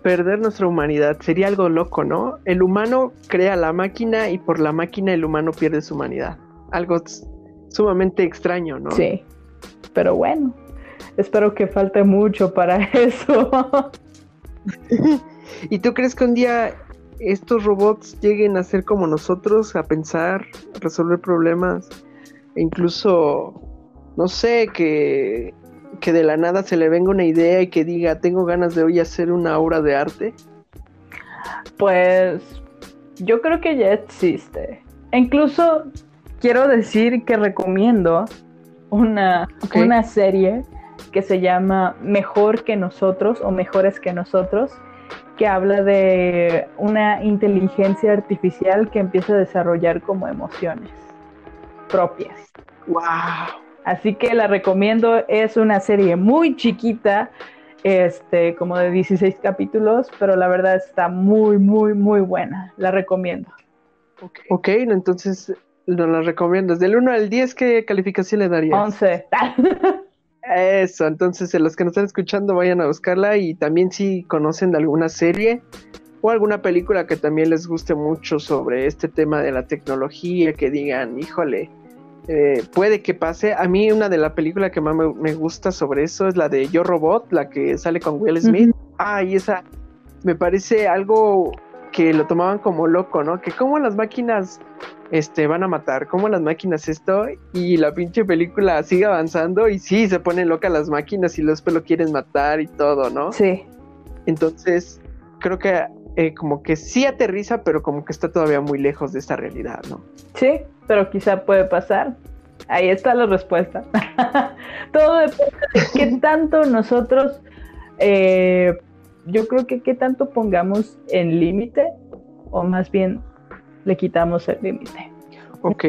Perder nuestra humanidad sería algo loco, ¿no? El humano crea la máquina y por la máquina el humano pierde su humanidad. Algo sumamente extraño, ¿no? Sí, pero bueno, espero que falte mucho para eso. ¿Y tú crees que un día estos robots lleguen a ser como nosotros, a pensar, a resolver problemas, e incluso, no sé, que, que de la nada se le venga una idea y que diga, tengo ganas de hoy hacer una obra de arte? Pues yo creo que ya existe. E incluso quiero decir que recomiendo una, una serie que se llama Mejor que nosotros o Mejores que nosotros. que habla de una inteligencia artificial que empieza a desarrollar como emociones propias. ¡Wow! Así que la recomiendo, es una serie muy chiquita, este, como de 16 capítulos, pero la verdad está muy, muy, muy buena. La recomiendo. Ok, okay entonces nos la recomiendas. Del 1 al 10, ¿qué calificación le darías? 11. Eso, entonces los que nos están escuchando vayan a buscarla y también si conocen de alguna serie o alguna película que también les guste mucho sobre este tema de la tecnología, que digan, híjole, eh, puede que pase. A mí una de las películas que más me, gusta sobre eso es la de Yo Robot, la que sale con Will Smith. Ah, y esa me parece algo que lo tomaban como loco, ¿no? Que como las máquinas este, van a matar, como las máquinas esto, y la pinche película sigue avanzando y sí, se ponen locas las máquinas y después lo quieren matar y todo, ¿no? Sí. Entonces, creo que eh, como que sí aterriza, pero como que está todavía muy lejos de esta realidad, ¿no? Sí, pero quizá puede pasar. Ahí está la respuesta. todo depende de qué tanto nosotros, eh, yo creo que qué tanto pongamos en límite, o más bien le quitamos el límite. Ok,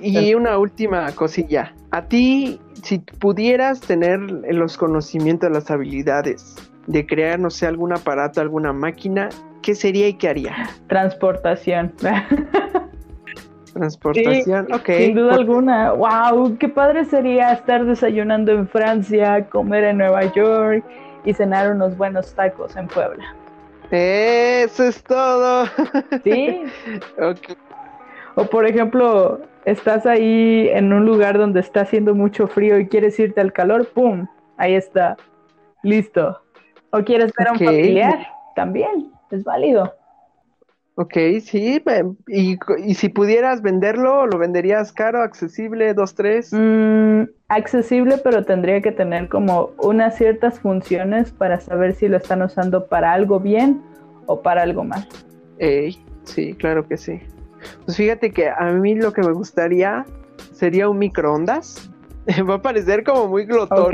y una última cosilla. A ti, si pudieras tener los conocimientos, las habilidades de crear, no sé, algún aparato, alguna máquina, ¿qué sería y qué haría? Transportación. Transportación, ok. Sin duda alguna. ¡Wow! Qué padre sería estar desayunando en Francia, comer en Nueva York y cenar unos buenos tacos en Puebla. Eso es todo. Sí. O por ejemplo, estás ahí en un lugar donde está haciendo mucho frío y quieres irte al calor, ¡pum! Ahí está. Listo. O quieres ver a un familiar, también es válido. Ok, sí. ¿Y, y si pudieras venderlo, lo venderías caro, accesible, dos, tres? Mm, accesible, pero tendría que tener como unas ciertas funciones para saber si lo están usando para algo bien o para algo mal. sí, claro que sí. Pues fíjate que a mí lo que me gustaría sería un microondas. Va a parecer como muy glotón.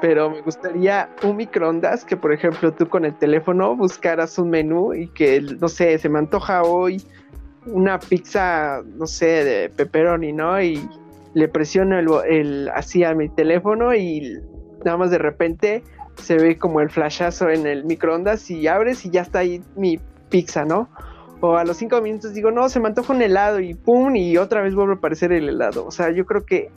Pero me gustaría un microondas que, por ejemplo, tú con el teléfono buscaras un menú y que, no sé, se me antoja hoy una pizza, no sé, de pepperoni, ¿no? Y le presiono el, el, así a mi teléfono y nada más de repente se ve como el flashazo en el microondas y abres y ya está ahí mi pizza, ¿no? O a los cinco minutos digo, no, se me antoja un helado y pum, y otra vez vuelve a aparecer el helado. O sea, yo creo que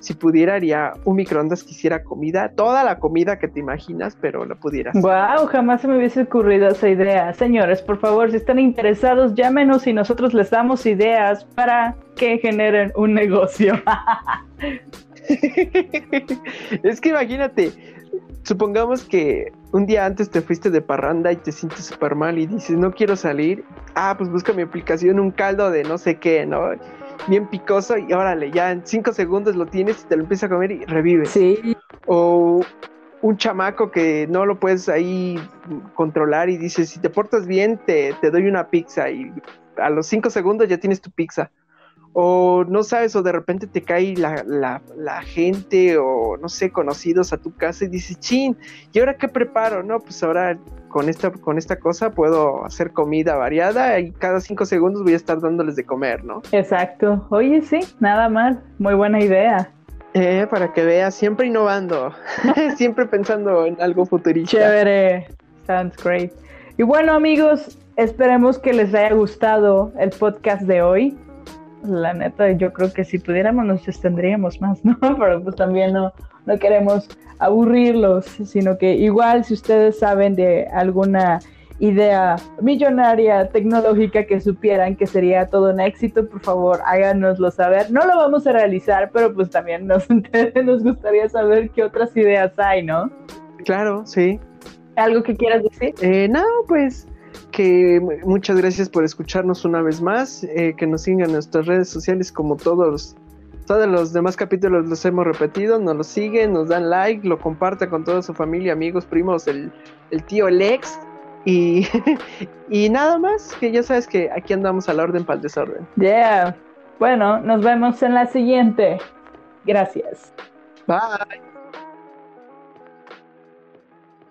si pudiera haría un microondas que hiciera comida, toda la comida que te imaginas, pero lo pudiera hacer. Wow, jamás se me hubiese ocurrido esa idea. Señores, por favor, si están interesados, llámenos y nosotros les damos ideas para que generen un negocio. es que imagínate, supongamos que un día antes te fuiste de parranda y te sientes súper mal y dices, no quiero salir. Ah, pues busca mi aplicación, un caldo de no sé qué, ¿no? Bien picoso y órale, ya en cinco segundos lo tienes y te lo empiezas a comer y revive. Sí. O un chamaco que no lo puedes ahí controlar y dices, si te portas bien, te, te doy una pizza y a los cinco segundos ya tienes tu pizza o no sabes, o de repente te cae la, la, gente o no sé, conocidos a tu casa y dices, chin, ¿y ahora qué preparo? No, pues ahora con esta, con esta cosa puedo hacer comida variada y cada cinco segundos voy a estar dándoles de comer, ¿no? Exacto. Oye, sí, nada mal, muy buena idea. Eh, para que veas, siempre innovando, siempre pensando en algo futurista. Chévere, sounds great. Y bueno amigos, esperemos que les haya gustado el podcast de hoy la neta, yo creo que si pudiéramos nos extendríamos más, ¿no? Pero pues también no, no queremos aburrirlos, sino que igual si ustedes saben de alguna idea millonaria tecnológica que supieran que sería todo un éxito, por favor háganoslo saber. No lo vamos a realizar, pero pues también nos, nos gustaría saber qué otras ideas hay, ¿no? Claro, sí. ¿Algo que quieras decir? Eh, no, pues que muchas gracias por escucharnos una vez más, eh, que nos sigan en nuestras redes sociales como todos todos los demás capítulos los hemos repetido, nos lo siguen, nos dan like, lo comparten con toda su familia, amigos, primos, el, tío Lex y, y nada más, que ya sabes que aquí andamos a la orden para el desorden. Yeah, bueno, nos vemos en la siguiente. Gracias. Bye.